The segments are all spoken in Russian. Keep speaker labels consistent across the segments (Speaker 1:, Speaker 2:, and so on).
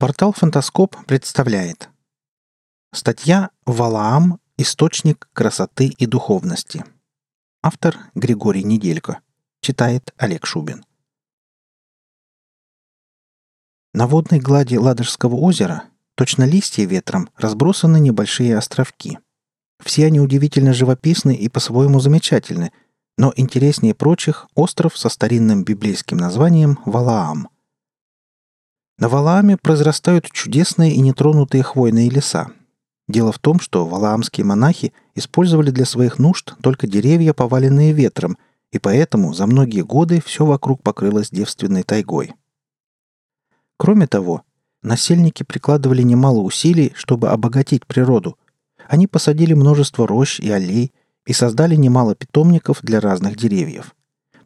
Speaker 1: Портал «Фантаскоп» представляет Статья «Валаам. Источник красоты и духовности». Автор Григорий Неделько. Читает Олег Шубин. На водной глади Ладожского озера, точно листья ветром, разбросаны небольшие островки. Все они удивительно живописны и по-своему замечательны, но интереснее прочих остров со старинным библейским названием Валаам – на Валааме произрастают чудесные и нетронутые хвойные леса. Дело в том, что валаамские монахи использовали для своих нужд только деревья, поваленные ветром, и поэтому за многие годы все вокруг покрылось девственной тайгой. Кроме того, насельники прикладывали немало усилий, чтобы обогатить природу. Они посадили множество рощ и аллей и создали немало питомников для разных деревьев –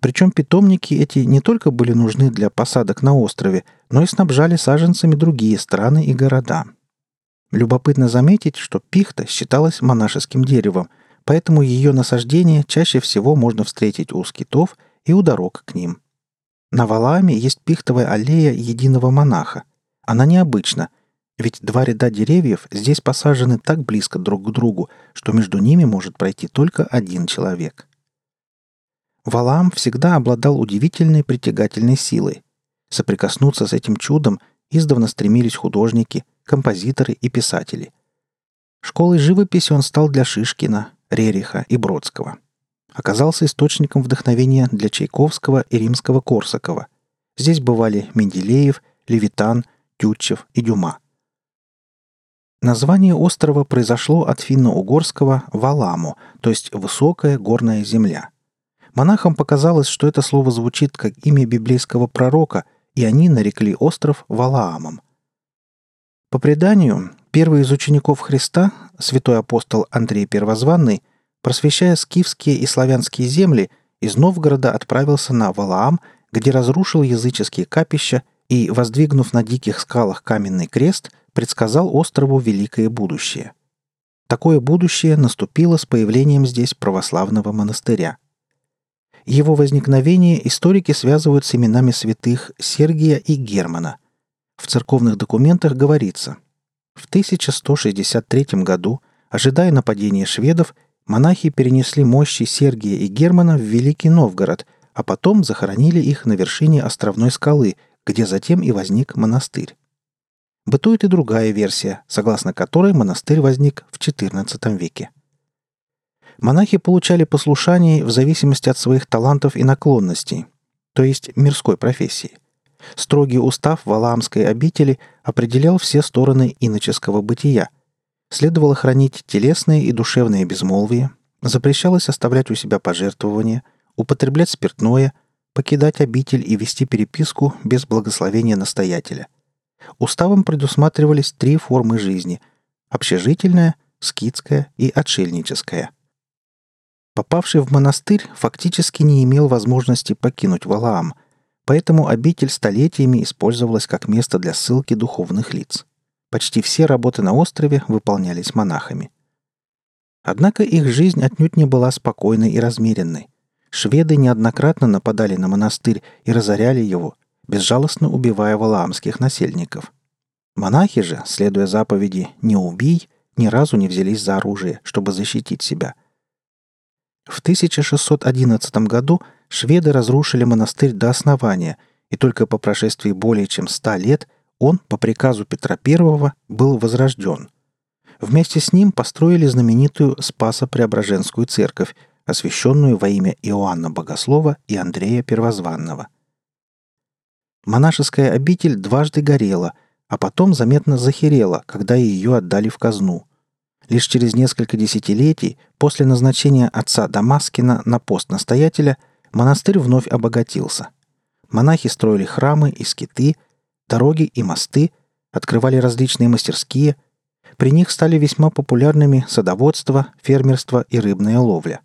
Speaker 1: причем питомники эти не только были нужны для посадок на острове, но и снабжали саженцами другие страны и города. Любопытно заметить, что пихта считалась монашеским деревом, поэтому ее насаждение чаще всего можно встретить у скитов и у дорог к ним. На Валааме есть пихтовая аллея единого монаха. Она необычна, ведь два ряда деревьев здесь посажены так близко друг к другу, что между ними может пройти только один человек – Валаам всегда обладал удивительной притягательной силой. Соприкоснуться с этим чудом издавна стремились художники, композиторы и писатели. Школой живописи он стал для Шишкина, Рериха и Бродского. Оказался источником вдохновения для Чайковского и римского Корсакова. Здесь бывали Менделеев, Левитан, Тютчев и Дюма. Название острова произошло от финно-угорского «валаму», то есть «высокая горная земля». Монахам показалось, что это слово звучит как имя библейского пророка, и они нарекли остров Валаамом. По преданию, первый из учеников Христа, святой апостол Андрей Первозванный, просвещая скифские и славянские земли, из Новгорода отправился на Валаам, где разрушил языческие капища и, воздвигнув на диких скалах каменный крест, предсказал острову великое будущее. Такое будущее наступило с появлением здесь православного монастыря – его возникновение историки связывают с именами святых Сергия и Германа. В церковных документах говорится, в 1163 году, ожидая нападения шведов, монахи перенесли мощи Сергия и Германа в Великий Новгород, а потом захоронили их на вершине островной скалы, где затем и возник монастырь. Бытует и другая версия, согласно которой монастырь возник в XIV веке. Монахи получали послушание в зависимости от своих талантов и наклонностей, то есть мирской профессии. Строгий устав Валаамской обители определял все стороны иноческого бытия. Следовало хранить телесные и душевные безмолвие, запрещалось оставлять у себя пожертвования, употреблять спиртное, покидать обитель и вести переписку без благословения настоятеля. Уставом предусматривались три формы жизни – общежительная, скитская и отшельническая – Попавший в монастырь фактически не имел возможности покинуть Валаам, поэтому обитель столетиями использовалась как место для ссылки духовных лиц. Почти все работы на острове выполнялись монахами. Однако их жизнь отнюдь не была спокойной и размеренной. Шведы неоднократно нападали на монастырь и разоряли его, безжалостно убивая валаамских насельников. Монахи же, следуя заповеди «не убий», ни разу не взялись за оружие, чтобы защитить себя – в 1611 году шведы разрушили монастырь до основания, и только по прошествии более чем ста лет он, по приказу Петра I, был возрожден. Вместе с ним построили знаменитую Спасо-Преображенскую церковь, освященную во имя Иоанна Богослова и Андрея Первозванного. Монашеская обитель дважды горела, а потом заметно захерела, когда ее отдали в казну – Лишь через несколько десятилетий после назначения отца Дамаскина на пост настоятеля монастырь вновь обогатился. Монахи строили храмы и скиты, дороги и мосты, открывали различные мастерские. При них стали весьма популярными садоводство, фермерство и рыбная ловля.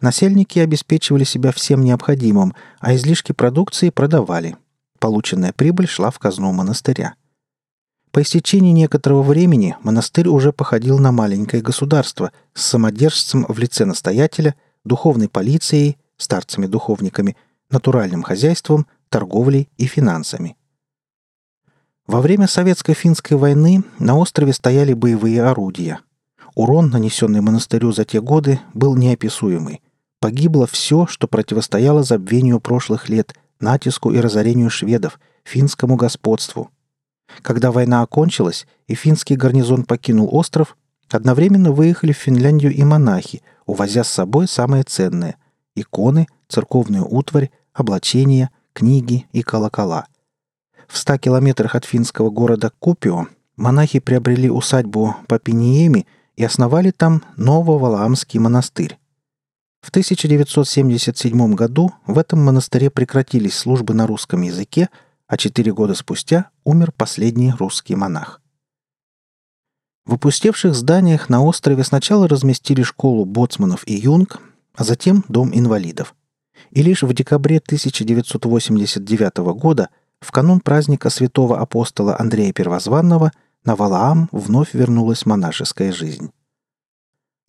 Speaker 1: Насельники обеспечивали себя всем необходимым, а излишки продукции продавали. Полученная прибыль шла в казну монастыря – по истечении некоторого времени монастырь уже походил на маленькое государство с самодержцем в лице настоятеля, духовной полицией, старцами-духовниками, натуральным хозяйством, торговлей и финансами. Во время Советско-финской войны на острове стояли боевые орудия. Урон, нанесенный монастырю за те годы, был неописуемый. Погибло все, что противостояло забвению прошлых лет, натиску и разорению шведов, финскому господству. Когда война окончилась и финский гарнизон покинул остров, одновременно выехали в Финляндию и монахи, увозя с собой самое ценное – иконы, церковную утварь, облачения, книги и колокола. В ста километрах от финского города Купио монахи приобрели усадьбу Папиниеми и основали там Нововалаамский монастырь. В 1977 году в этом монастыре прекратились службы на русском языке, а четыре года спустя умер последний русский монах. В опустевших зданиях на острове сначала разместили школу боцманов и юнг, а затем дом инвалидов. И лишь в декабре 1989 года, в канун праздника святого апостола Андрея Первозванного, на Валаам вновь вернулась монашеская жизнь.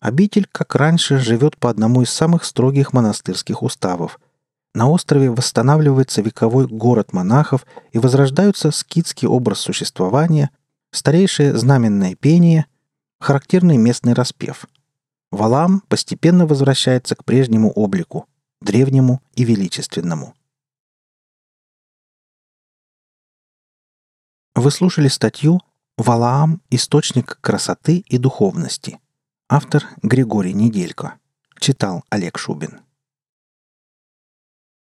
Speaker 1: Обитель, как раньше, живет по одному из самых строгих монастырских уставов. На острове восстанавливается вековой город монахов и возрождаются скитский образ существования, старейшее знаменное пение, характерный местный распев. Валам постепенно возвращается к прежнему облику, древнему и величественному. Вы слушали статью «Валаам. Источник красоты и духовности». Автор Григорий Неделько. Читал Олег Шубин.